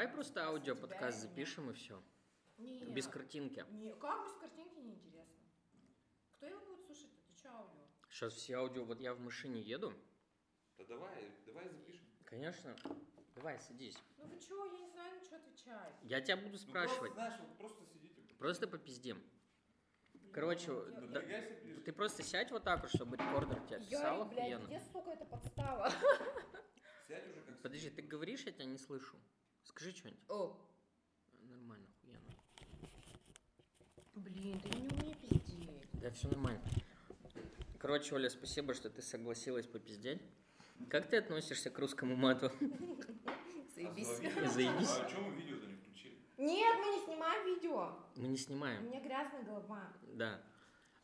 давай просто аудио тебя подкаст и меня. запишем и все. Не, Без картинки. не, как без картинки неинтересно? Кто его будет слушать-то? Ты что, аудио? Сейчас все аудио, вот я в машине еду. Да давай, давай запишем. Конечно. Давай, садись. Ну вы что, я не знаю, на что отвечать. Я тебя буду Ну, спрашивать. просто, знаешь, вот просто сидите. Просто попиздим. Блин, Короче, я- да-. Ты просто сядь вот так вот, чтобы рекордер тебя писал блядь, где, сука, эта подстава? Сядь уже как Подожди, ты говоришь, я тебя не слышу. Скажи что-нибудь. О, Нормально, охуенно. блин, ты не умеешь пиздеть. Да, все нормально. Короче, Оля, спасибо, что ты согласилась попиздеть. Как ты относишься к русскому мату? Заебись. Заебись. А что мы видео-то не включили? Нет, мы не снимаем видео. Мы не У снимаем. меня грязная голова. Да.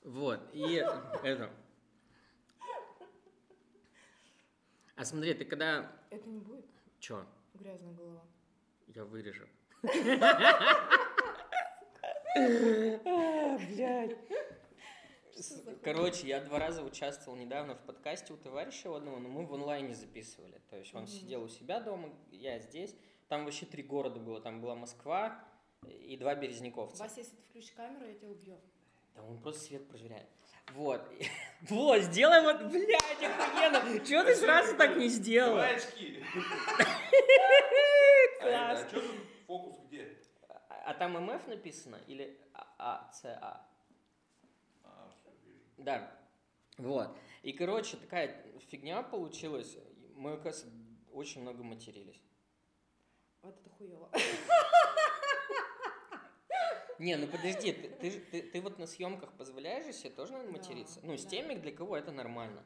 Вот. И это. А смотри, ты когда... Это не будет Чё? грязная голова. Я вырежу. Блядь. Короче, я два раза участвовал недавно в подкасте у товарища одного, но мы в онлайне записывали. То есть он сидел у себя дома, я здесь. Там вообще три города было. Там была Москва и два Березняковца. Вася, если ты включишь камеру, я тебя убью. Да он просто свет проверяет. Вот. Вот, сделай вот, блядь, охуенно. Чего ты сразу так не сделала? Давай очки. Класс. А что тут фокус где? А а там МФ написано или А, АЦА? А, всё, вижу. Да. Вот. И, короче, такая фигня получилась. Мы, оказывается, очень много матерились. Вот это хуево. Не, ну подожди, ты, ты, ж- ты, ты вот на съемках позволяешь себе тоже наверное, Да, материться? Ну, с да. теми, для кого это нормально.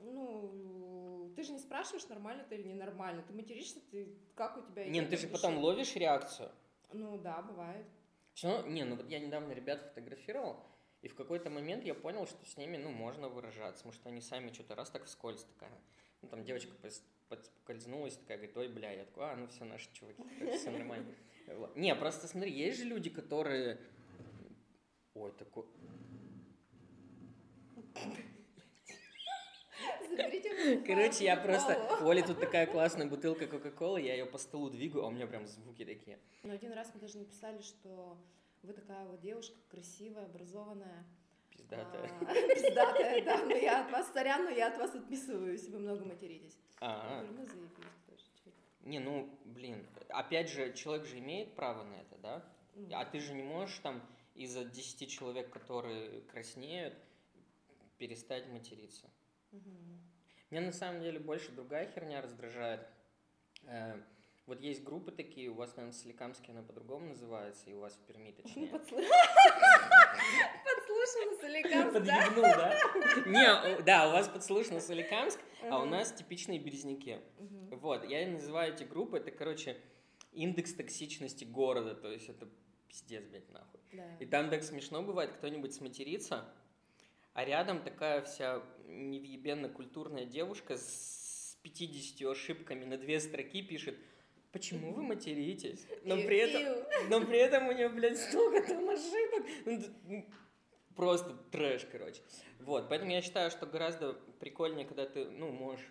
Ну, ты же не спрашиваешь, нормально ты или ненормально. Ты материшься, ты как у тебя Не, ну ты же потом ловишь реакцию. Ну да, бывает. Все равно, не, ну вот я недавно ребят фотографировал, и в какой-то момент я понял, что с ними, ну, можно выражаться, потому что они сами что-то раз так вскользь такая. Ну, там девочка подкользнулась, такая, говорит, ой, бля, я такой, а, ну все, наши чуваки, все нормально. Не, просто смотри, есть же люди, которые... Ой, такой... Короче, я просто... У Оли тут такая классная бутылка Кока-Колы, я ее по столу двигаю, а у меня прям звуки такие. Но один раз мы даже написали, что вы такая вот девушка красивая, образованная. Пиздатая. А, Пиздатая, да. Но я от вас, сорян, но я от вас отписываюсь, вы много материтесь. А, говорю, ну заебись тоже. не, ну, блин, опять же, человек же имеет право на это, да? Ну, А ты же не можешь там из-за 10 человек, которые краснеют, перестать материться. Меня на самом деле больше другая херня раздражает. Э, Вот есть группы такие, у вас, наверное, в Соликамске она по-другому называется, и у вас в Перми точнее. Подслу- Подслушала Соликамск, да? Да? Не, да, у вас подслушано Соликамск, а у нас типичные березняки. Вот, я называю эти группы, это, короче, индекс токсичности города, то есть это пиздец, блядь, нахуй. И там так смешно бывает, кто-нибудь сматерится, а рядом такая вся невъебенно культурная девушка с 50 ошибками на две строки пишет «Почему вы материтесь?» Но при этом, но при этом у нее, блядь, столько там ошибок. Ну, ну, Просто трэш, короче. Вот, поэтому я считаю, что гораздо прикольнее, когда ты, ну, можешь...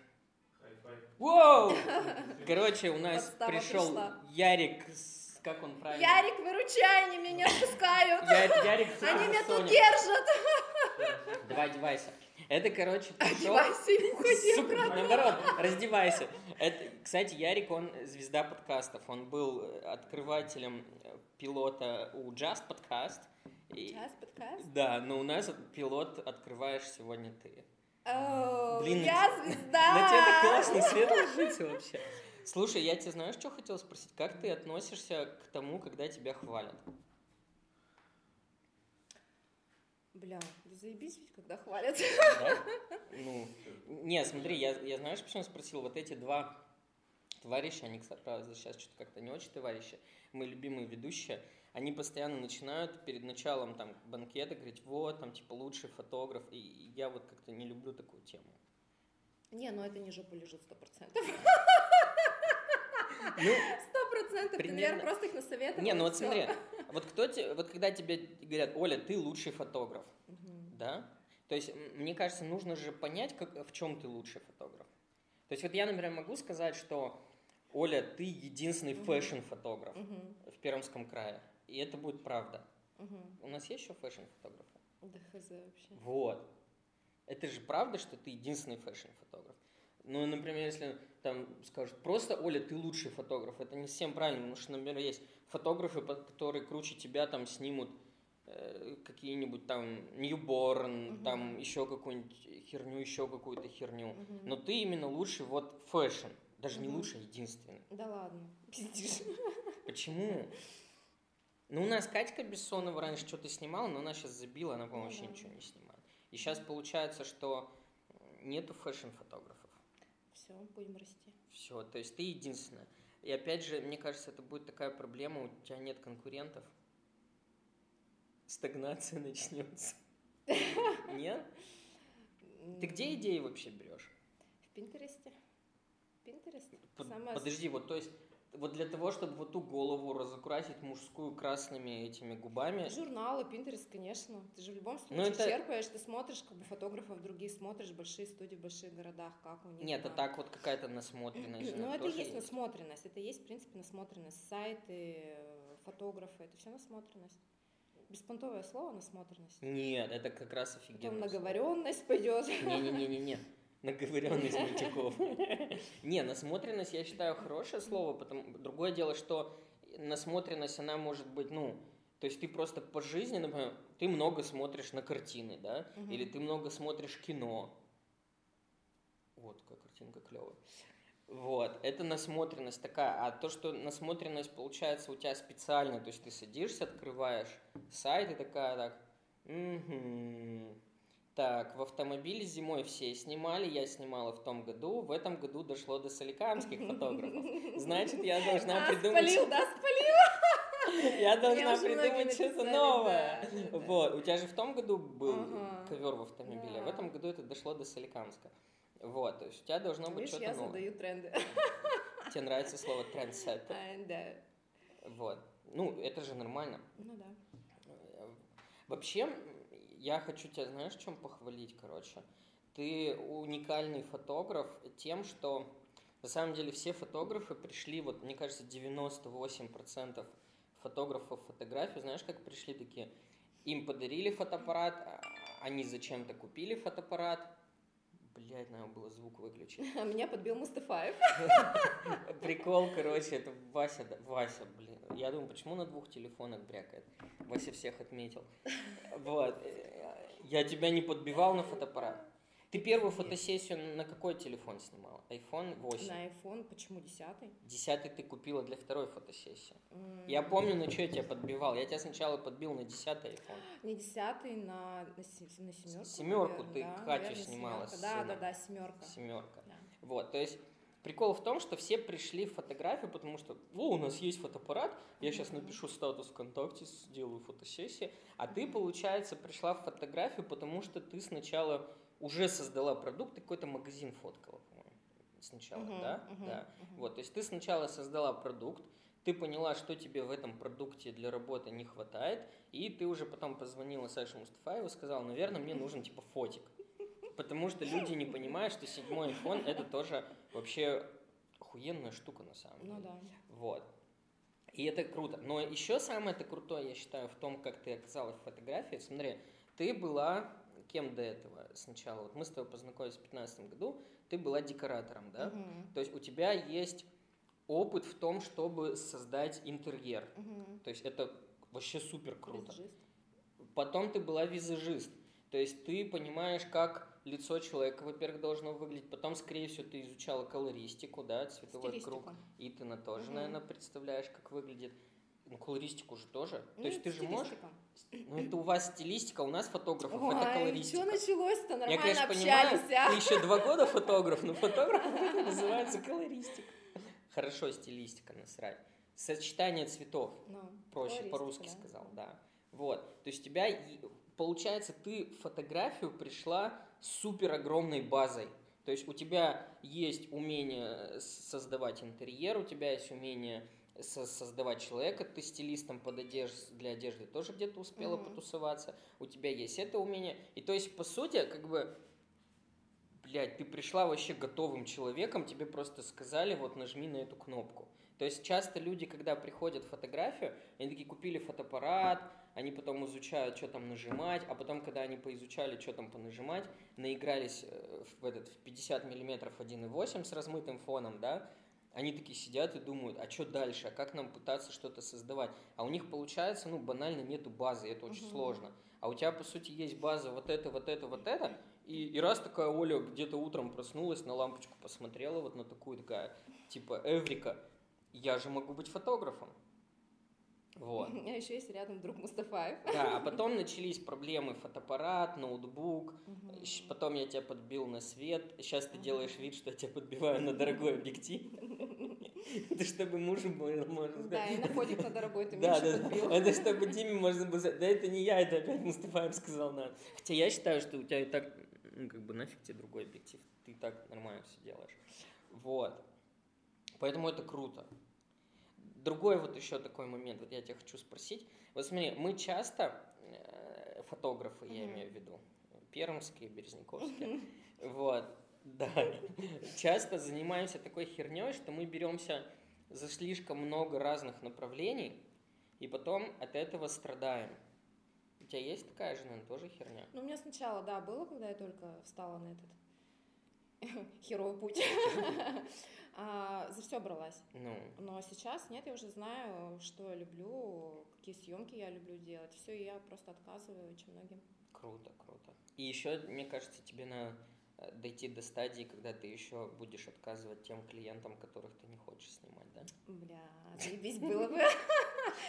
Воу! Короче, у нас Подстава пришел пришла. Ярик, с- как он правильно? Ярик, выручай, они меня спускают. Я- Ярик, Они меня тут держат. Давай, одевайся. Это, короче, пришел... Одевайся и уходи Сука, наоборот, раздевайся. Это, кстати, Ярик, он звезда подкастов. Он был открывателем пилота у Just Podcast. И- Сейчас подкаст. Да, но у нас пилот открываешь сегодня ты. Оу, Блин, я звезда. На тебя так классно свет ложится вообще. Слушай, я тебе знаешь, что хотел спросить? Как ты относишься к тому, когда тебя хвалят? Бля, да заебись ведь, когда хвалят. Да? Ну, не, смотри, я, я знаешь, почему спросил? Вот эти два товарища, они, кстати, правда, сейчас что-то как-то не очень товарищи, мои любимые ведущие, они постоянно начинают перед началом там банкета говорить, вот, там, типа, лучший фотограф, и я вот как-то не люблю такую тему. Не, ну это не жопа лежит сто процентов. Ну, Сто процентов. Ты, наверное, просто их насоветовал. не, ну вот смотри, вот кто тебе, вот когда тебе говорят, Оля, ты лучший фотограф, да? То есть, мне кажется, нужно же понять, как, в чем ты лучший фотограф. То есть, вот я, например, могу сказать, что Оля, ты единственный фэшн-фотограф в Пермском крае. И это будет правда. У нас есть еще фэшн-фотографы? Да хз вообще. Вот. Это же правда, что ты единственный фэшн-фотограф. Ну, например, если там скажут, просто, Оля, ты лучший фотограф, это не совсем правильно, потому что, например, есть фотографы, которые круче тебя там снимут э, какие-нибудь там newborn, Мгм. там еще какую-нибудь херню, еще какую-то херню. Мгм. Но ты именно лучший вот fashion. Даже не Мгм. лучший, а единственный. Да ладно, пиздишь. Почему? Ну, у нас Катька Бессонова раньше что-то снимала, но она сейчас забила, она, по-моему, Ну вообще ничего не снимает. И сейчас получается, что нету fashion-фотографов. Все, будем расти. Все, то есть ты единственная. И опять же, мне кажется, это будет такая проблема, у тебя нет конкурентов. Стагнация начнется. Нет? Ты где идеи вообще берешь? В Пинтересте. Пинтерест. Под- Самое- Подожди, вот то есть вот для того, чтобы вот ту голову разукрасить мужскую красными этими губами, Журналы, Пинтерест, конечно. Ты же в любом Ну, случае это- черпаешь, ты смотришь как бы фотографов других, смотришь большие студии в больших городах, как у них. нет, а там. так вот какая-то насмотренность. Ну, это тоже есть насмотренность. Это есть, в принципе, насмотренность. Сайты, фотографы, это все насмотренность. Беспонтовое слово насмотренность. Нет, это как раз Потом офигенно. наговоренность пойдет. Не-не-не-не-не. Наговоренность мультиков. Не, насмотренность, я считаю, хорошее слово, потому другое дело, что насмотренность, она может быть, ну, то есть ты просто по жизни, например, ты много смотришь на картины, да, или ты много смотришь кино. Вот, какая картинка клевая. Вот, это насмотренность такая, а то, что насмотренность получается у тебя специально, то есть ты садишься, открываешь сайт и такая так, «Мгм. Так, в автомобиле зимой все снимали, я снимала в том году, в этом году дошло до соликамских фотографов. Значит, я должна А, придумать, спалил, да, спалил? я должна придумать что-то новое. Вот, у тебя же в том году был ковер в автомобиле, а в этом году это дошло до Соликамска. Вот, то есть у тебя должно быть что-то я новое. задаю тренды. Тебе нравится слово трендсеттер. А, Да. Вот. Ну, это же нормально. Ну да. Вообще, я хочу тебя, знаешь, чем похвалить, короче? Ты уникальный фотограф тем, что на самом деле все фотографы пришли, вот мне кажется, 98% фотографов фотографий, знаешь, как пришли такие, им подарили фотоаппарат, а они зачем-то купили фотоаппарат, Блядь, надо было звук выключить. А меня подбил Мустафаев. Прикол, короче, это Вася, Вася, блин. Я думаю, почему на двух телефонах брякает? Вася всех отметил. Вот. Я тебя не подбивал на фотоаппарат. Ты первую фотосессию на какой телефон снимала? iPhone 8. На iPhone, почему десятый? Десятый ты купила для второй фотосессии. М, Я помню, на что я тебя подбивал. Я тебя сначала подбил на десятый iPhone. Не десятый, на, на, на семерку. Семерку наверное, ты да, Катю наверное, снимала семерка. Да, да, да, семерка. Семерка. Да. Вот, то есть прикол в том, что все пришли в фотографию, потому что, о, у нас есть фотоаппарат, я сейчас напишу статус ВКонтакте, сделаю фотосессии, а ты, получается, пришла в фотографию, потому что ты сначала уже создала продукт, ты какой-то магазин фоткала, по-моему, сначала, Мгм, да? мгм, Да. мгм. Вот, то есть ты сначала создала продукт, ты поняла, что тебе в этом продукте для работы не хватает, и ты уже потом позвонила Саше Мустафаеву, сказала, наверное, мне нужен типа фотик. Потому что люди не понимают, что седьмой iPhone это тоже вообще охуенная штука на самом деле. Ну да. Вот. И это круто. Но еще самое это крутое, я считаю, в том, как ты оказалась в фотографии. Смотри, ты была кем до этого сначала? Вот мы с тобой познакомились в 2015 году, ты была декоратором, да? Мгм, То есть у тебя есть опыт в том, чтобы создать интерьер. мгм. То есть это вообще супер круто. Визажист. Потом ты была визажист. То есть ты понимаешь, как лицо человека, во-первых, должно выглядеть. Потом, скорее всего, ты изучала колористику, да, цветовой Стилистику. круг. И ты на тоже, Мгм. наверное, представляешь, как выглядит. Ну, колористику же тоже. Ну, То есть ты это же можешь... Ну, это у вас стилистика, у нас фотографов, это Ой, колористика. что началось-то? Я, Нормально конечно, общались, понимаю, а? ты еще два года фотограф, но фотограф это называется колористика. Хорошо, стилистика, насрать. Сочетание цветов, Ну, проще по-русски да. сказал, да. Вот, то есть у тебя, получается, ты в фотографию пришла с супер огромной базой. То есть у тебя есть умение создавать интерьер, у тебя есть умение создавать человека, ты стилистом под одежд, для одежды тоже где-то успела Мгм. потусоваться, у тебя есть это умение. И то есть, по сути, как бы, блядь, ты пришла вообще готовым человеком, тебе просто сказали, вот нажми на эту кнопку. То есть часто люди, когда приходят в фотографию, они такие купили фотоаппарат, они потом изучают, что там нажимать, а потом, когда они поизучали, что там понажимать, наигрались э, в этот в 50 миллиметров 1.8 с размытым фоном, да, они такие сидят и думают, а что дальше, а как нам пытаться что-то создавать? А у них получается, ну, банально нету базы, это очень Мгм. сложно. А у тебя, по сути, есть база вот это, вот это, вот это, и, и раз такая Оля где-то утром проснулась, на лампочку посмотрела, вот на такую такая, типа, Эврика, я же могу быть фотографом. Вот. У меня еще есть рядом друг Мустафаев. Да, а потом начались проблемы фотоаппарат, ноутбук, щ- потом я тебя подбил на свет, сейчас ты делаешь вид, что я тебя подбиваю на дорогой объектив. Это чтобы мужу было, можно Да, и сказать. на дорогой ты Да, подбил. это чтобы Диме можно было сказать, да это не я, это опять Мустафаев сказал. Хотя я считаю, что у тебя и так, ну, как бы нафиг тебе другой объектив, ты так нормально все делаешь. Вот. Поэтому это круто. Другой вот еще такой момент, вот я тебя хочу спросить. Вот смотри, мы часто, э, фотографы, я имею в виду, пермские, березниковские, вот, да, часто занимаемся такой херней, что мы беремся за слишком много разных направлений, и потом от этого страдаем. У тебя есть такая же, наверное, тоже херня? Ну, у меня сначала, да, было, когда я только встала на этот херовый путь. А, За все бралась. Ну, Но сейчас нет, я уже знаю, что я люблю, какие съемки я люблю делать. Все, я просто отказываю очень многим. круто, круто. И еще, мне кажется, тебе надо э, дойти до стадии, когда ты еще будешь отказывать тем клиентам, которых ты не хочешь снимать, да? Бля, заебись было бы.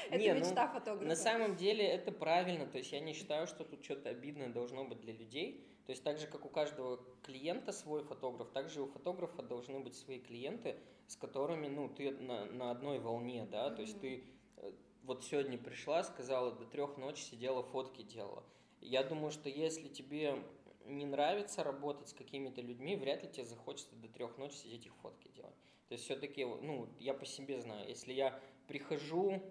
Это ну, мечта фотографа. На самом деле это правильно, то есть я не считаю, что тут что-то обидное должно быть для людей. То есть так же, как у каждого клиента свой фотограф, так же и у фотографа должны быть свои клиенты, с которыми, ну, ты на, на одной волне, да, то есть ты э, вот сегодня пришла, сказала, до трех ночи сидела, фотки делала. Я думаю, что если тебе не нравится работать с какими-то людьми, вряд ли тебе захочется до трех ночи сидеть их фотки делать. То есть все-таки, ну, я по себе знаю, если я прихожу,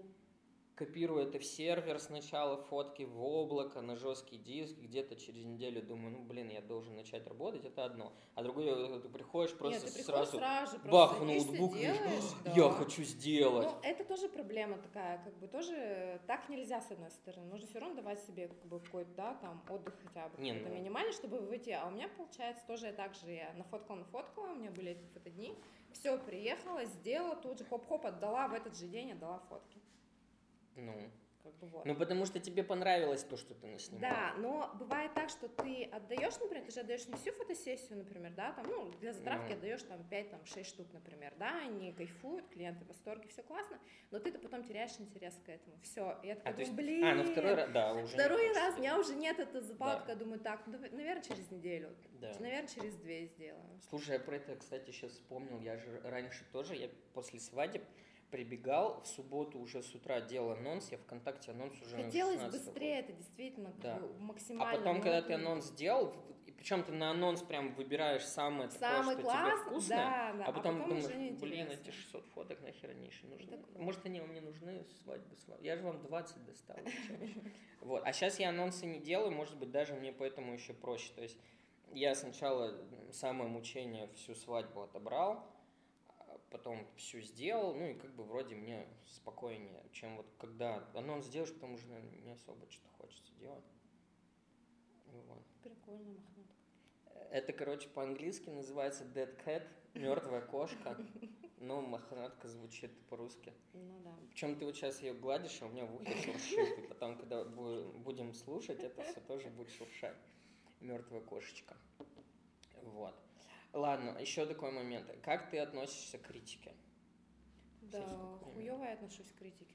копирую это в сервер сначала, фотки в облако, на жесткий диск, где-то через неделю думаю, ну, блин, я должен начать работать, это одно. А другое, ты приходишь Нет, просто ты приходишь сразу, сразу бах, просто садишься, ноутбук, делаешь, я да. хочу сделать. Ну, это тоже проблема такая, как бы тоже так нельзя с одной стороны. Нужно все равно давать себе как бы какой-то, да, там отдых хотя бы Не, ну- минимальный, чтобы выйти. А у меня получается тоже так же, я нафоткала, нафоткала, у меня были эти фотодни, все, приехала, сделала, тут же хоп-хоп отдала, в этот же день отдала фотки. Ну, Как бы вот. ну, потому что тебе понравилось то, что ты наснимал. Да, но бывает так, что ты отдаешь, например, ты же отдаешь не всю фотосессию, например, да, там, ну, для затравки Ну. отдаешь там 5, там, 6 штук, например, да, они кайфуют, клиенты в восторге, все классно, но ты-то потом теряешь интерес к этому. Все, я А, такая есть, думаю, блин. а, ну второй раз, да, уже. Второй раз, у меня уже нет этой запалки, Да. думаю, так, ну, наверное, через неделю, Да. наверное, через две сделаю. Слушай, я про это, кстати, сейчас вспомнил. Я же раньше тоже, я после свадеб прибегал в субботу уже с утра делал анонс, я ВКонтакте анонс уже на Хотелось 16 быстрее, это действительно Да. А максимально. потом, когда ты анонс сделал, и причем ты на анонс прям выбираешь самое такое, Самый что тебе вкусное, да, да, а потом, думаешь, уже блин, неинтересно. эти 600 фоток нахер они еще нужны? Так. Может, они вам не нужны, свадьбы, свадьбы. Я же вам 20 достал. Вот. А сейчас я анонсы не делаю, может быть, даже мне поэтому еще проще. То есть я сначала самое мучение всю свадьбу отобрал, а потом всю сделал, ну и как бы вроде мне спокойнее, чем вот когда анонс делаешь, потому что наверное, не особо что-то хочется делать. Вот. Прикольно, Махнат. Это, короче, по-английски называется Dead Cat, мертвая кошка. Но мохнатка звучит по-русски. Ну да. Причем ты вот сейчас ее гладишь, а у меня в ухе шуршит. И потом, когда бу- будем слушать, это все тоже будет шуршать. Мертвая кошечка. Вот. Ладно, еще такой момент. Как ты относишься к критике? Да, хуёво я отношусь к критике.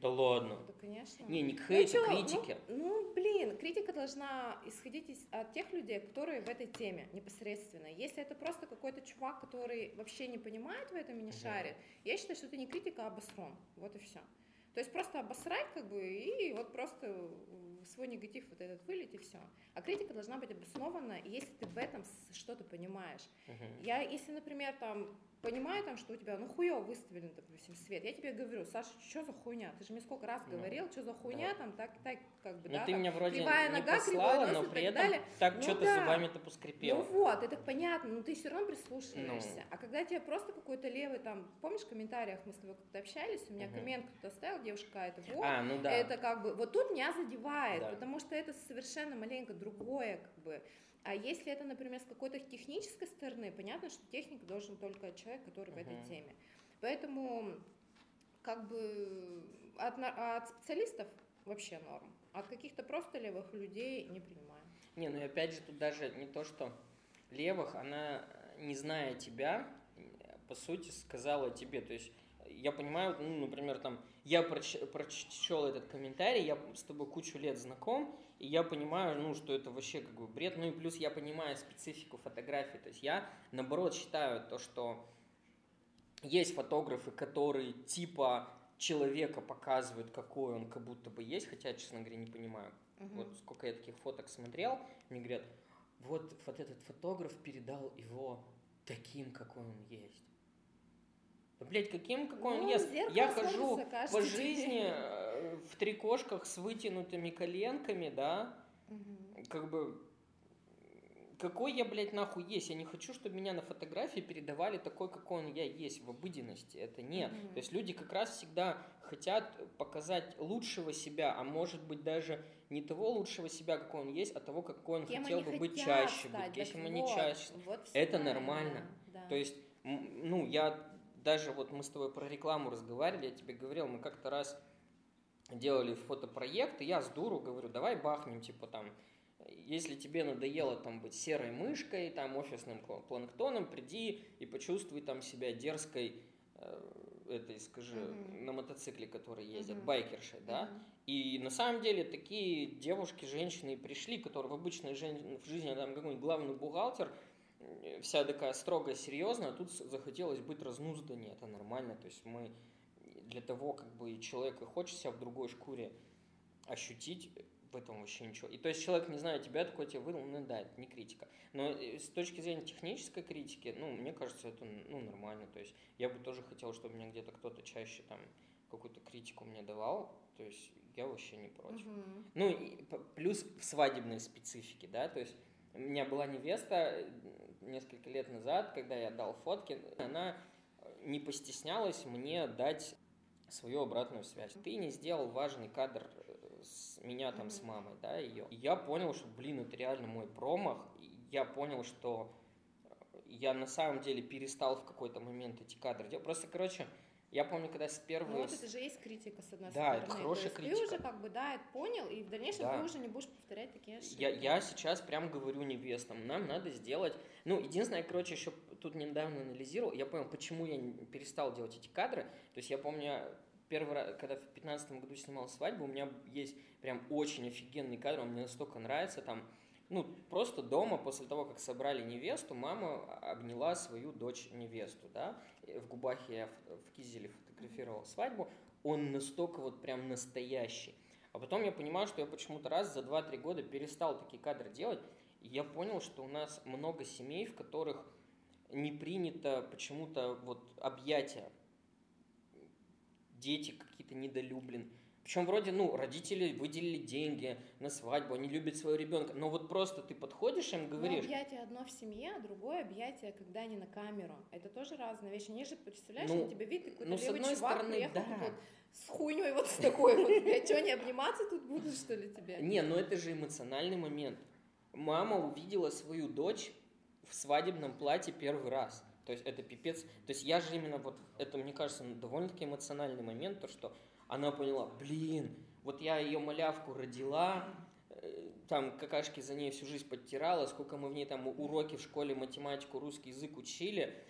Да ладно. Да, конечно. Не, не к Ну хейту, к ну- критике. Ну, блин, критика должна исходить от тех людей, которые в этой теме непосредственно. Если это просто какой-то чувак, который вообще не понимает в этом и не Мгм. шарит, я считаю, что это не критика, а обосрон. Вот и все. То есть просто обосрать, как бы, и вот просто свой негатив вот этот вылить, и все. А критика должна быть обоснована, если ты в этом что-то понимаешь. Мгм. Я, если, например, там понимаю там, что у тебя, ну, хуево выставлен, допустим, свет. Я тебе говорю, Саша, что за хуйня? Ты же мне сколько раз Ну, говорил, что за хуйня, да. там, так, так, как бы, Ну да, ты там, меня вроде кривая не нога, послала, нос но при так этом далее. так Ну что-то да. зубами-то Ну поскрипела. вот, это понятно, но ты все равно прислушиваешься. Ну. А когда тебе просто какой-то левый там, помнишь, в комментариях мы с тобой как-то общались, у меня Мгм. коммент кто-то оставил, девушка, это вот, А, ну да. это как бы, вот тут меня задевает, Да. потому что это совершенно маленько другое, как бы. А если это, например, с какой-то технической стороны, понятно, что техник должен только человек, который в этой теме. Поэтому, как бы, от, от специалистов вообще норм, от каких-то просто левых людей не принимаю. Не, ну и опять же, тут даже не то, что левых, она, не зная тебя, по сути, сказала тебе. То есть я понимаю, ну, например, там, я проч- прочел этот комментарий, я с тобой кучу лет знаком, и я понимаю, ну, что это вообще как бы бред. Ну и плюс я понимаю специфику фотографии. То есть я, наоборот, считаю то, что есть фотографы, которые типа человека показывают, какой он как будто бы есть, хотя, честно говоря, не понимаю, Мгм. вот сколько я таких фоток смотрел, мне говорят, вот, вот этот фотограф передал его таким, какой он есть. Да, блядь, каким, какой он Ну, есть? в зеркало Я хожу по жизни э, в трикошках с вытянутыми коленками, да, Мгм. как бы какой я, блядь, нахуй есть? Я не хочу, чтобы меня на фотографии передавали такой, какой он я есть в обыденности. Это нет. Мгм. То есть люди как раз всегда хотят показать лучшего себя, а может быть даже не того лучшего себя, какой он есть, а того, какой он Кем хотел они бы быть чаще стать, быть, если так мы не вот, чаще. вот Это нормально. да. То есть, ну, я даже вот мы с тобой про рекламу разговаривали, я тебе говорил, мы как-то раз делали фотопроект, и я с дуру говорю, давай бахнем, типа там, если тебе надоело там быть серой мышкой, там офисным планктоном, приди и почувствуй там себя дерзкой э, этой, скажи, Мгм. на мотоцикле, который ездят, Мгм. байкершей, да, Мгм. и на самом деле такие девушки, женщины пришли, которые в обычной жен- в жизни, там какой-нибудь главный бухгалтер, вся такая строгая, серьезная, а тут захотелось быть разнузданнее, это нормально, то есть мы для того, как бы человек и хочет себя в другой шкуре ощутить, в этом вообще ничего. И то есть человек, не знаю, тебя такой тебе выдал, ну да, это не критика. Но э, с точки зрения технической критики, ну, мне кажется, это ну, нормально. То есть я бы тоже хотел, чтобы мне где-то кто-то чаще там какую-то критику мне давал. То есть я вообще не против. Мгм. Ну, и плюс в свадебной специфике, да, то есть у меня была невеста э, несколько лет назад, когда я дал фотки, она не постеснялась мне дать свою обратную связь. Ты не сделал важный кадр э, с меня там с мамой, да, ее. И я понял, что, блин, это реально мой промах. И я понял, что я на самом деле перестал в какой-то момент эти кадры делать. Просто, короче, я помню, когда с Ну первой... вот это же есть критика с одной Да, это стороны. хорошая То критика. Ты уже как бы, да, это понял, и в дальнейшем Да. ты уже не будешь повторять такие ошибки. Я, я сейчас прям говорю невестам, нам надо сделать... Ну, единственное, короче, еще тут недавно анализировал, я понял, почему я перестал делать эти кадры. То есть я помню, первый раз, когда в 15 году снимал свадьбу, у меня есть прям очень офигенный кадр, он мне настолько нравится, там, ну, просто дома, после того, как собрали невесту, мама обняла свою дочь невесту, да, в Губахе я в, в Кизеле фотографировал свадьбу, он настолько вот прям настоящий. А потом я понимаю, что я почему-то раз за 2-3 года перестал такие кадры делать, и я понял, что у нас много семей, в которых не принято почему-то вот объятия. Дети какие-то недолюблены. Причем вроде, ну, родители выделили деньги на свадьбу, они любят своего ребенка, но вот просто ты подходишь им, Но говоришь, объятие одно в семье, а другое объятие, когда они на камеру. Это тоже разные вещи. Они же, представляешь, Ну, на тебя видит какой-то ну, левый чувак стороны, приехал да. вот с хуйней вот с такой вот. Блядь, что, не обниматься тут будут, что ли, тебе? Не, ну это же эмоциональный момент. Мама увидела свою дочь в свадебном платье первый раз. То есть это пипец. То есть я же именно вот, это, мне кажется, ну, довольно-таки эмоциональный момент, то, что она поняла, блин, вот я ее малявку родила, э, там какашки за ней всю жизнь подтирала, сколько мы в ней там уроки в школе, математику, русский язык учили.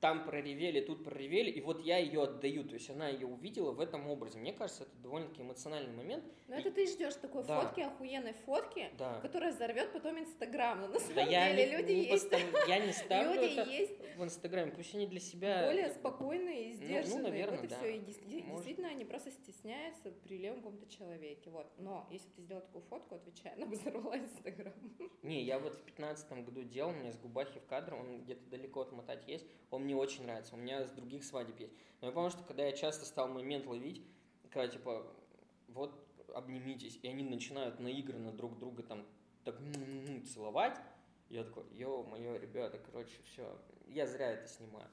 Там проревели, тут проревели, и вот я ее отдаю, то есть она ее увидела в этом образе. Мне кажется, это довольно-таки эмоциональный момент. Но это ты ждешь такой Да. фотки, охуенной фотки, Да. которая взорвет потом Инстаграм. Но на Да самом я деле не, люди не есть, постав- я не ставлю люди это есть в Инстаграме, пусть они для себя... более спокойные и Ну, ну, сдержанные. наверное, вот и да. все. И Может. действительно они просто стесняются при левом каком-то человеке. Вот. Но если ты сделал такую фотку, отвечая, она взорвала Инстаграм. Не, я вот в пятнадцатом году делал, у меня с Губахи в кадр, он где-то далеко отмотать есть, он мне очень нравится, у меня с других свадеб есть. Но я помню, что когда я часто стал момент ловить, когда типа, вот обнимитесь, и они начинают наигранно друг друга там так м-м-м целовать, я такой, ё-моё, ребята, короче, все, я зря это снимаю.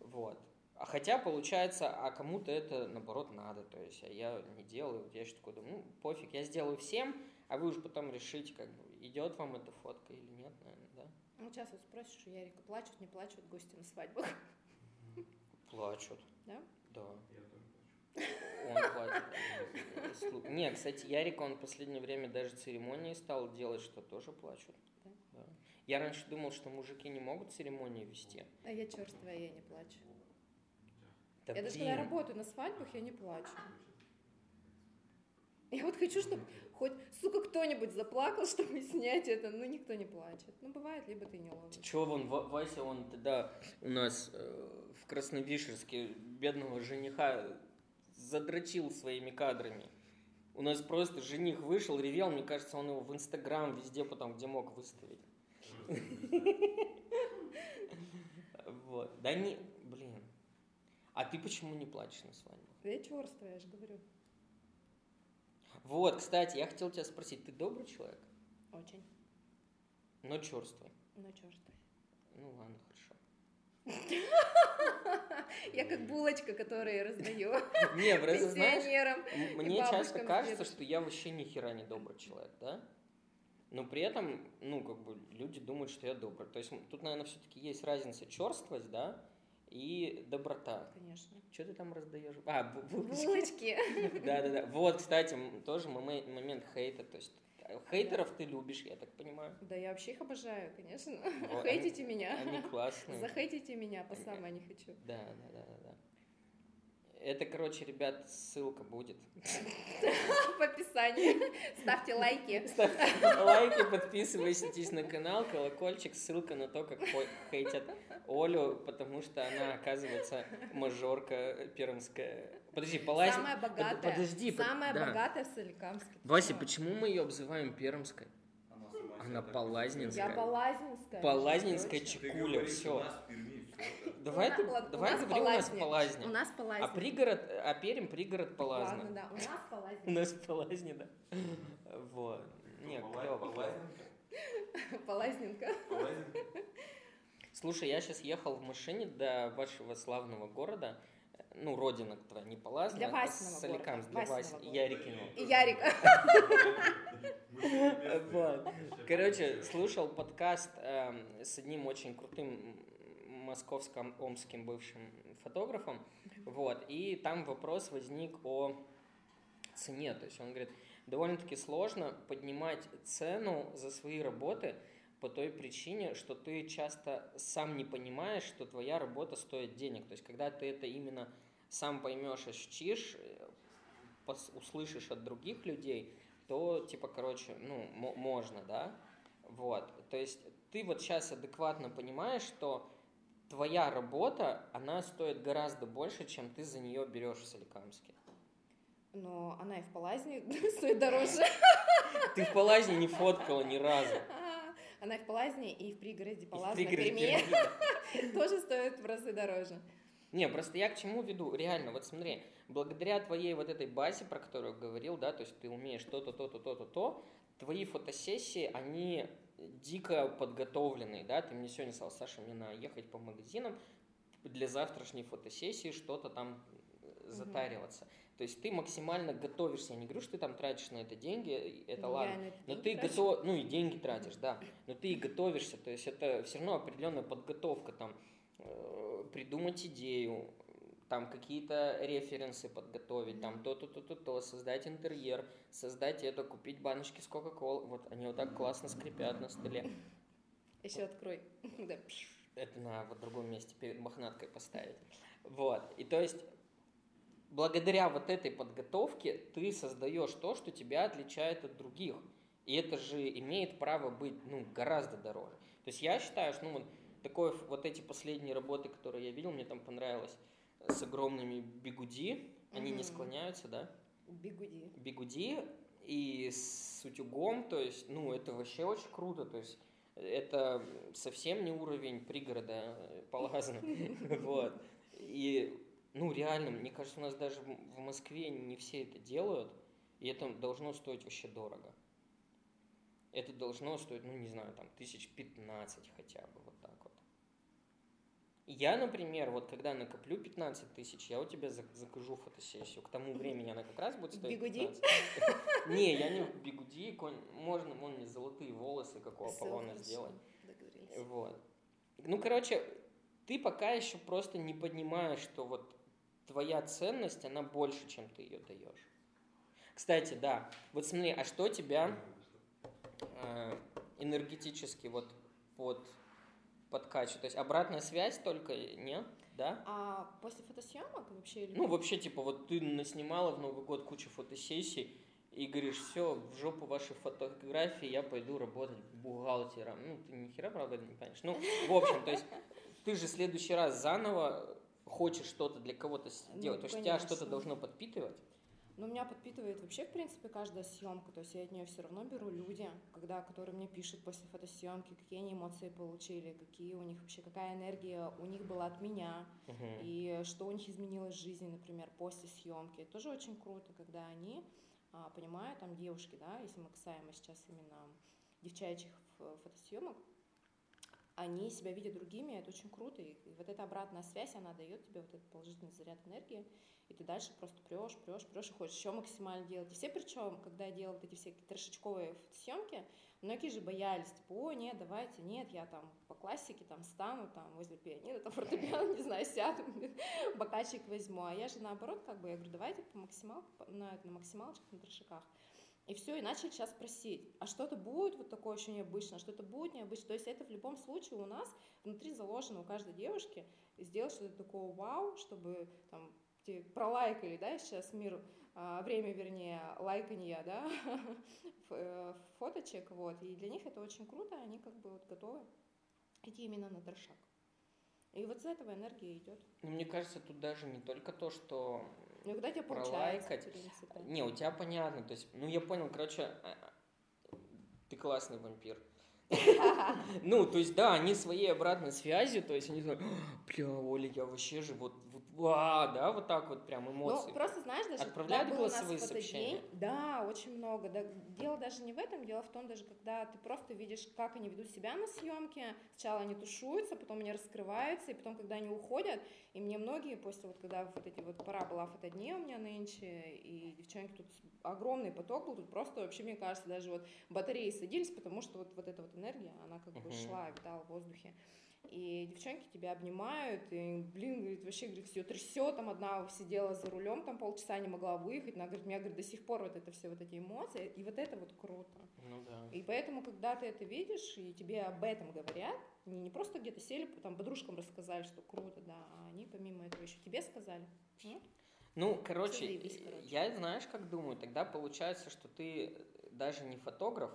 Вот. А хотя, получается, а кому-то это, наоборот, надо, то есть, а я не делаю, я еще такой думаю, ну, пофиг, я сделаю всем, а вы уж потом решите, как бы, идет вам эта фотка или нет, наверное? Ну, сейчас вот спросишь у Ярика, плачут, не плачут гости на свадьбах. Плачут. Да? Да. Я тоже хочу. Он. Слу- Не, кстати, Ярик, он в последнее время даже церемонии стал делать, что тоже плачут. Да? Да. Я раньше думал, что мужики не могут церемонии вести. А я черствая, я не плачу. Да я даже блин. когда работаю на свадьбах, я не плачу. Я вот хочу, чтобы хоть, сука, кто-нибудь заплакал, чтобы снять это, но никто не плачет. Ну, бывает, либо ты не ловишь. Чего вон, Ва- Вася, он тогда у нас э, в Красновишерске бедного жениха задрочил своими кадрами. У нас просто жених вышел, ревел, мне кажется, он его в Инстаграм везде потом, где мог, выставить. Вот. Да не, блин. А ты почему не плачешь на свадьбе? Я черствая, я же говорю. Вот, кстати, я хотел тебя спросить, ты добрый человек, Очень. но черствый. Но черствая. Ну ладно, хорошо. Я как булочка, которую раздаю Не, знаешь, пенсионерам. Мне часто кажется, что я вообще ни хера не добрый человек, да? Но при этом, ну, как бы, люди думают, что я добрый. То есть тут, наверное, все-таки есть разница черствость, да, и доброта. Конечно. Что ты там раздаешь? А, бу- булочки. Булочки. Да-да-да. Вот, кстати, тоже моме- момент хейта. То есть э, хейтеров ты любишь, я так понимаю. Да я вообще их обожаю, конечно. Вот, Хейтите они- меня. Они классные. Захейтите меня по самое не хочу. Да, да, да, да. Это, короче, ребят, ссылка будет. В описании. Ставьте лайки. Ставьте лайки, подписывайтесь на канал, колокольчик, ссылка на то, как хейтят Олю, потому что она, оказывается, мажорка пермская. Подожди, полазь. Самая богатая. подожди, под- Самая да. богатая в Соликамске. Вася, почему мы ее обзываем пермской? Она Она полазнинская. Я Полазнинская. Полазнинская Чекуля, все. Давай, ты, Ладно, у давай нас говори, у нас Полазня. Полазня. У нас Полазня. А пригород, а Пермь пригород Полазна. Ладно, да. У нас У Полазня. нас Полазня, да. Вот. Не, клево. Полазненко? Полазненко. Слушай, я сейчас ехал в машине до вашего славного города, ну, родина твоя, не Полазна, Для а Васиного Соликамск, города, для города. Ярикиного. И Ярик. Вот. Короче, слушал подкаст эм, с одним очень крутым московским, омским бывшим фотографом, вот, и там вопрос возник о цене, то есть он говорит, довольно-таки сложно поднимать цену за свои работы по той причине, что ты часто сам не понимаешь, что твоя работа стоит денег, то есть когда ты это именно сам поймешь, ощутишь, услышишь от других людей, то, типа, короче, ну, мо- можно, да, вот, то есть ты вот сейчас адекватно понимаешь, что твоя работа, она стоит гораздо больше, чем ты за нее берешь в Соликамске. Но она и в Полазне стоит дороже. Ты в Полазне не фоткала ни разу. Она и в Полазне, и в пригороде Полазна, Перми тоже стоит в разы дороже. Не, просто я к чему веду? Реально, вот смотри, благодаря твоей вот этой базе, про которую говорил, да, то есть ты умеешь то-то, то-то, то-то, то, твои фотосессии, они дико подготовленные, да, ты мне сегодня сказал, Саша, мне надо ехать по магазинам для завтрашней фотосессии что-то там э, затариваться. То есть ты максимально готовишься, я не говорю, что ты там тратишь на это деньги, и это Ну, ладно, но ты готов, ну и деньги тратишь, да, но ты и готовишься, то есть это все равно определенная подготовка, там, э, придумать идею, там какие-то референсы подготовить, там то-то, то-то, то, создать интерьер, создать это, купить баночки с Кока-Колы, вот они вот так классно скрипят на столе. Еще открой. Да. Это на вот другом месте перед мохнаткой поставить. Вот. И то есть благодаря вот этой подготовке ты создаешь то, что тебя отличает от других. И это же имеет право быть ну, гораздо дороже. То есть я считаю, что ну, вот, такое, вот эти последние работы, которые я видел, мне там понравилось, с огромными бигуди, они не Мгм. склоняются, да? Бигуди. бигуди и с утюгом, то есть, ну, это вообще очень круто, то есть, это совсем не уровень пригорода э, Палазна, вот, и, ну, реально, мне кажется, у нас даже в Москве не все это делают, и это должно стоить вообще дорого. Это должно стоить, ну, не знаю, там, тысяч пятнадцать хотя бы, вот так вот. Я, например, вот когда накоплю 15 тысяч, я у тебя зак- закажу фотосессию. К тому времени она как раз будет стоить Бигуди? 15. Не, я не бигуди, можно, вон мне золотые волосы, как у Аполлона сделать. Вот. Ну, короче, ты пока еще просто не понимаешь, что вот твоя ценность, она больше, чем ты ее даешь. Кстати, да, вот смотри, а что тебя э, энергетически вот под подкачивает? То есть обратная связь только нет, да? А после фотосъемок вообще или Ну, вообще, типа, вот ты наснимала в Новый год кучу фотосессий, и говоришь, все, в жопу ваши фотографии, я пойду работать бухгалтером. Ну, ты ни хера, правда, не понимаешь. Ну, в общем, то есть, ты же в следующий раз заново хочешь что-то для кого-то Ну, сделать. то есть, тебя что-то должно подпитывать. Ну, меня подпитывает вообще, в принципе, каждая съемка. То есть я от нее все равно беру люди, когда, которые мне пишут после фотосъемки, какие они эмоции получили, какие у них вообще, какая энергия у них была от меня, Мгм. и что у них изменилось в жизни, например, после съемки. Это тоже очень круто, когда они а, понимают, там девушки, да, если мы касаемо сейчас именно девчачьих фотосъемок, они себя видят другими, это очень круто. И, вот эта обратная связь, она дает тебе вот этот положительный заряд энергии, и ты дальше просто прешь, прешь, прешь и хочешь еще максимально делать. И все причем, когда я делала вот эти все трешечковые фотосъемки, многие же боялись, типа, о, нет, давайте, нет, я там по классике там стану, там возле пианино, там фортепиано, не знаю, сяду, бокальчик возьму. А я же наоборот, как бы, я говорю, давайте по максимал, на, на максималочках, на трешаках. И все, и начали сейчас просить, а что-то будет вот такое еще необычное, что-то будет необычное. То есть это в любом случае у нас внутри заложено у каждой девушки сделать что-то такое вау, чтобы там пролайкали, да, сейчас мир, а, время, вернее, лайканья, да, э, фоточек, вот, и для них это очень круто, они как бы вот готовы идти именно на трешак. И вот с этого энергия идет. Ну, мне кажется, тут даже не только то, что Ну, когда тебе получается, Пролайкать. Не, у тебя понятно, то есть, ну я понял, короче, а, а, ты классный вампир. Ну, то есть, да, они своей обратной связью, то есть они такие, «А, бля, Оля, я вообще же вот, вот, ва, да, вот так вот прям эмоции. Ну, просто знаешь, даже Отправляют голосовые сообщения? да, очень много. Да, дело даже не в этом, дело в том, даже когда ты просто видишь, как они ведут себя на съемке. Сначала они тушуются, потом они раскрываются, и потом, когда они уходят, и мне многие после вот когда вот эти вот пора была фотодней у меня нынче, и девчонки тут огромный поток был, тут просто вообще, мне кажется, даже вот батареи садились, потому что вот, вот эта вот энергия, она как бы Мгм. шла, витала в воздухе. И девчонки тебя обнимают, и, блин, говорит, вообще, говорит, все трясет, там одна сидела за рулем, там полчаса не могла выехать, она говорит, меня, говорит, до сих пор вот это все, вот эти эмоции, и вот это вот круто. Ну да. И поэтому, когда ты это видишь, и тебе об этом говорят, не, не просто где-то сели, там, подружкам рассказали, что круто, да, а они помимо этого еще тебе сказали. М? Ну, короче, заебись, короче. я знаешь, как думаю, тогда получается, что ты даже не фотограф,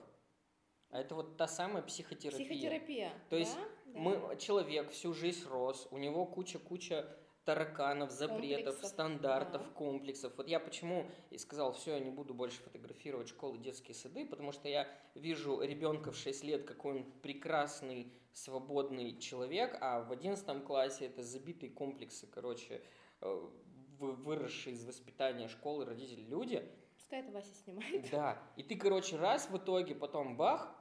это вот та самая психотерапия. Психотерапия. То есть да, да. Мы, человек всю жизнь рос, у него куча-куча тараканов, запретов, Комплексов, стандартов, да. комплексов. Вот я почему и сказал, все, я не буду больше фотографировать школы, детские сады, потому что я вижу ребенка в 6 лет, какой он прекрасный, свободный человек, а в 11 классе это забитые комплексы, короче, э, вы- выросшие из воспитания школы родители люди. Пускай это Вася снимает. Да, и ты, короче, раз в итоге, потом бах,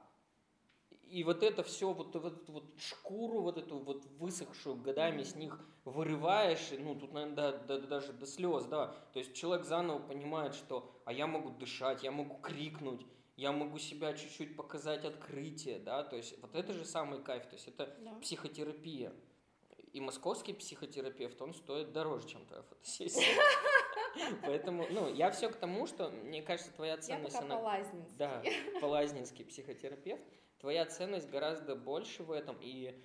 и вот это все, вот, вот эту вот шкуру, вот эту вот высохшую годами с них вырываешь, и, ну, тут, наверное, до- до- даже до слез, да. То есть человек заново понимает, что, а я могу дышать, я могу крикнуть, я могу себя чуть-чуть показать открытие, да, то есть вот это же самый кайф, то есть это Да. психотерапия. И московский психотерапевт, он стоит дороже, чем твоя фотосессия. Поэтому, ну, я все к тому, что, мне кажется, твоя Я ценность, пока она... по-лазнински. Да, полазнинский психотерапевт. Твоя ценность гораздо больше в этом. И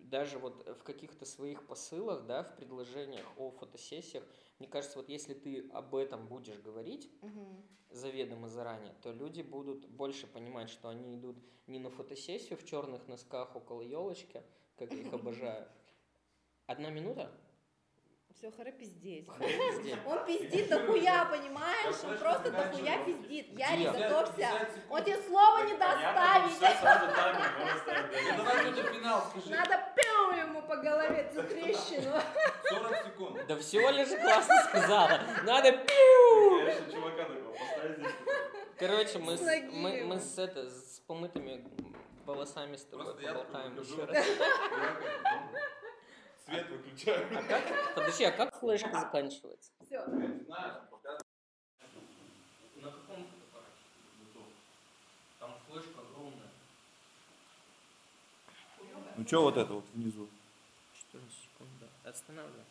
даже вот в каких-то своих посылах, да, в предложениях о фотосессиях, мне кажется, вот если ты об этом будешь говорить Мгм. заведомо заранее, то люди будут больше понимать, что они идут не на фотосессию в черных носках около елочки, как я их обожаю. Одна минута? Все, пиздеть. Пиздец. Он пиздит дохуя, понимаешь? Я Он просто дохуя пиздит. Ярик, Где? готовься. Он тебе слова не ставить. Ну давай кто-то финал скажи. Надо пиу ему по голове за трещину. 40 секунд. Да всего лишь классно сказала. Надо пиу! Конечно, чувака такого поставить здесь. Короче, мы С мы, мы с, это, с помытыми волосами с тобой я поболтаем еще раз. Свет выключаю. А как, подожди, а как флешка заканчивается? Все. На каком фотоаппарате? Там флешка огромная. Ну что вот это вот внизу? 14 секунд, да. Останавливай.